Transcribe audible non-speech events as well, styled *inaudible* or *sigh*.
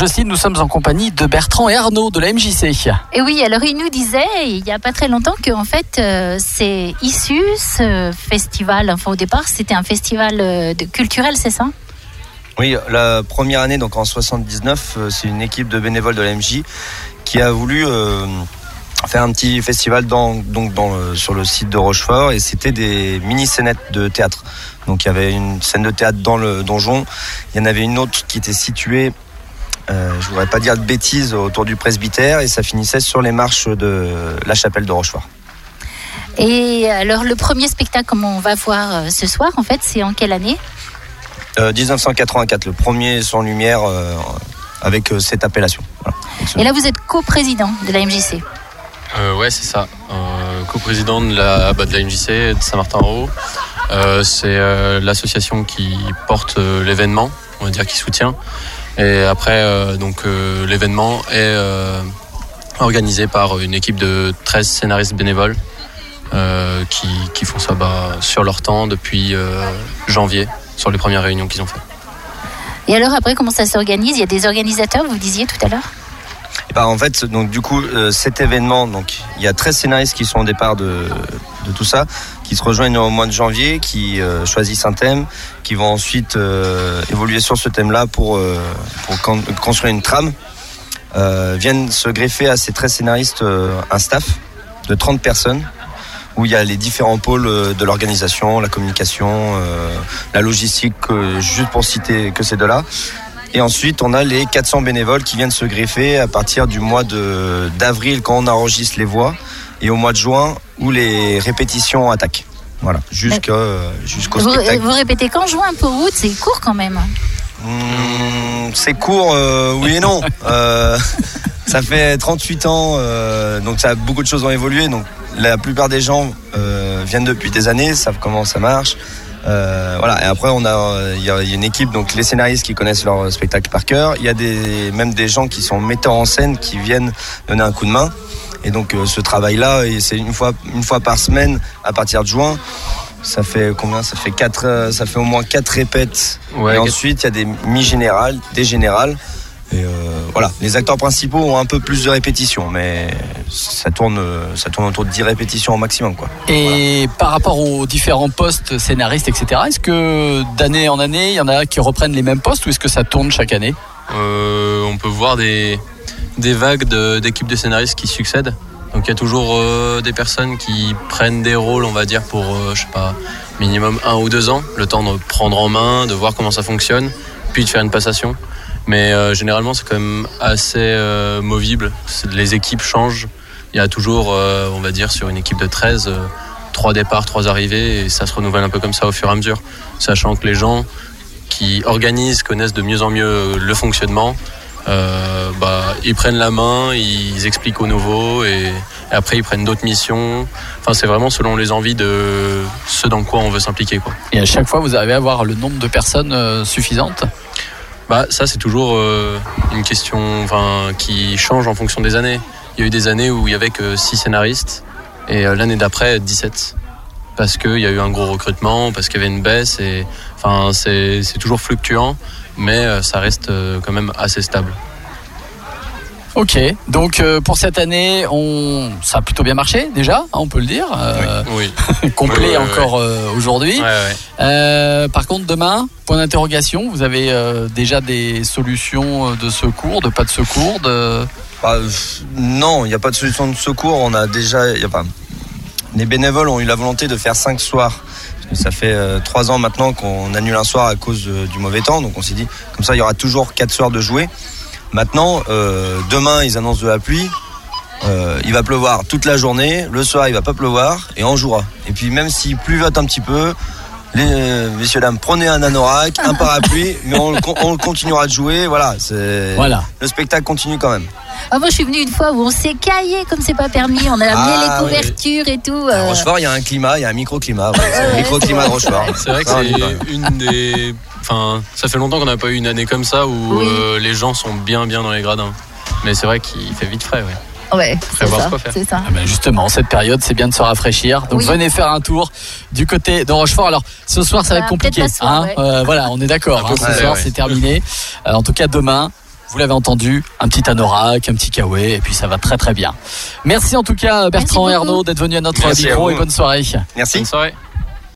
Jocelyne, nous sommes en compagnie de Bertrand et Arnaud de la MJC. Et oui, alors il nous disait il n'y a pas très longtemps que en fait euh, c'est issu ce festival. Enfin au départ c'était un festival euh, de culturel, c'est ça? Oui, la première année, donc en 79, euh, c'est une équipe de bénévoles de la MJ qui a voulu euh, faire un petit festival dans, donc dans le- sur le site de Rochefort et c'était des mini scénettes de théâtre. Donc il y avait une scène de théâtre dans le donjon, il y en avait une autre qui était située, euh, je voudrais pas dire de bêtises, autour du presbytère et ça finissait sur les marches de la chapelle de Rochefort. Et alors le premier spectacle comme on va voir euh, ce soir en fait c'est en quelle année? Euh, 1984, le premier sans lumière euh, avec euh, cette appellation. Voilà. Et là vous êtes coprésident de la MJC. Euh, ouais, c'est ça. Euh, Co-président de la, bah, de la MJC de Saint-Martin-en-Haut. Euh, c'est euh, l'association qui porte euh, l'événement, on va dire qui soutient. Et après, euh, donc euh, l'événement est euh, organisé par une équipe de 13 scénaristes bénévoles euh, qui, qui font ça bah, sur leur temps depuis euh, janvier, sur les premières réunions qu'ils ont faites. Et alors après comment ça s'organise? Il y a des organisateurs, vous disiez tout à l'heure? Et bah, en fait, donc du coup, euh, cet événement, donc il y a 13 scénaristes qui sont au départ de, de tout ça, qui se rejoignent au mois de janvier, qui euh, choisissent un thème, qui vont ensuite euh, évoluer sur ce thème-là pour, euh, construire une trame. Viennent se greffer à ces 13 scénaristes un staff de 30 personnes où il y a les différents pôles de l'organisation, la communication, la logistique, juste pour citer que ces deux-là. Et ensuite, on a les 400 bénévoles qui viennent se greffer à partir du mois d'avril quand on enregistre les voix et au mois de juin où les répétitions attaquent. Voilà, jusqu'à, euh, jusqu'au vous, spectacle. vous répétez quand juin pour août, c'est court quand même. Mmh, c'est court, euh, oui et non. *laughs* Euh, *laughs* ça fait 38 ans, euh, donc ça, beaucoup de choses ont évolué. Donc la plupart des gens euh, viennent depuis des années, savent comment ça marche. Euh, voilà. Et après, on a, euh, il y a il y a une équipe, donc les scénaristes qui connaissent leur spectacle par cœur. Il y a des, même des gens qui sont metteurs en scène qui viennent donner un coup de main. Et donc euh, ce travail-là, c'est une fois, une fois par semaine à partir de juin. Ça fait combien? Ça fait quatre, euh, ça fait au moins quatre répètes. Ouais, et quatre- ensuite, il y a des mi-générales, des générales. Et euh, voilà, les acteurs principaux ont un peu plus de répétitions, mais ça tourne, ça tourne autour de 10 répétitions au maximum, quoi. Et par rapport aux différents postes scénaristes, etc., est-ce que d'année en année, il y en a qui reprennent les mêmes postes ou est-ce que ça tourne chaque année? Euh, on peut voir des, des vagues d'équipes de, scénaristes qui succèdent. Donc il y a toujours euh, des personnes qui prennent des rôles, on va dire, pour, euh, je sais pas, minimum un ou deux ans, le temps de prendre en main, de voir comment ça fonctionne, puis de faire une passation. Mais euh, généralement, c'est quand même assez movible. Les équipes changent. Il y a toujours, on va dire, sur une équipe de 13, euh, trois départs, trois arrivées, et ça se renouvelle un peu comme ça au fur et à mesure. Sachant que les gens qui organisent connaissent de mieux en mieux le fonctionnement. Euh, bah, ils prennent la main, ils expliquent aux nouveaux et, et après ils prennent d'autres missions. Enfin, c'est vraiment selon les envies de ce dans quoi on veut s'impliquer. Quoi. Et à chaque fois, vous arrivez à avoir le nombre de personnes euh, suffisantes? Bah, ça, c'est toujours euh, une question enfin, qui change en fonction des années. Il y a eu des années où il y avait que 6 scénaristes et euh, l'année d'après 17 parce qu'il y a eu un gros recrutement, parce qu'il y avait une baisse et enfin c'est c'est toujours fluctuant, mais euh, ça reste euh, quand même assez stable. Ok, donc euh, pour cette année, on... ça a plutôt bien marché déjà, hein, on peut le dire. Euh, Oui. *laughs* complet encore euh, aujourd'hui. Euh, par contre, demain, point d'interrogation, vous avez euh, déjà des solutions de secours, de pas de secours de... Bah, non, il n'y a pas de solution de secours. On a déjà, il y a pas. Les bénévoles ont eu la volonté de faire cinq soirs. Parce que ça fait euh, trois ans maintenant qu'on annule un soir à cause euh, du mauvais temps. Donc on s'est dit, comme ça, il y aura toujours quatre soirs de jouer. Maintenant, euh, demain, ils annoncent de la pluie. Euh, il va pleuvoir toute la journée. Le soir, il va pas pleuvoir et on jouera. Et puis même s'il pluviote un petit peu, les messieurs dames, prenez un anorak, un parapluie, *laughs* mais on, continuera de jouer. Voilà. le spectacle continue quand même. Ah, moi, je suis venue une fois où on s'est caillé comme c'est pas permis. On a amené Ah, les couvertures et tout. À euh. Rochefort, il y a un climat, il y a un microclimat. voilà, c'est le Ouais, microclimat de Rochefort. C'est vrai que c'est une des. Enfin, ça fait longtemps qu'on n'a pas eu une année comme ça où Oui. euh, les gens sont bien bien dans les gradins. Mais c'est vrai qu'il fait vite frais, ouais. Ouais, c'est ça. C'est ça. Ah ben justement, cette période, c'est bien de se rafraîchir. Donc Oui. venez faire un tour du côté de Rochefort. Alors ce soir, ça va Ah, être compliqué. ce soir, hein. ouais. Euh, voilà, on est d'accord. Un hein, ce soir, ouais. c'est terminé. Euh, en tout cas, demain, Vous l'avez entendu, un petit anorak, un petit kawaii, et puis ça va très très bien. Merci en tout cas Bertrand beaucoup. Ernaud d'être venu à notre Merci micro et bonne soirée. Merci. Bonne soirée.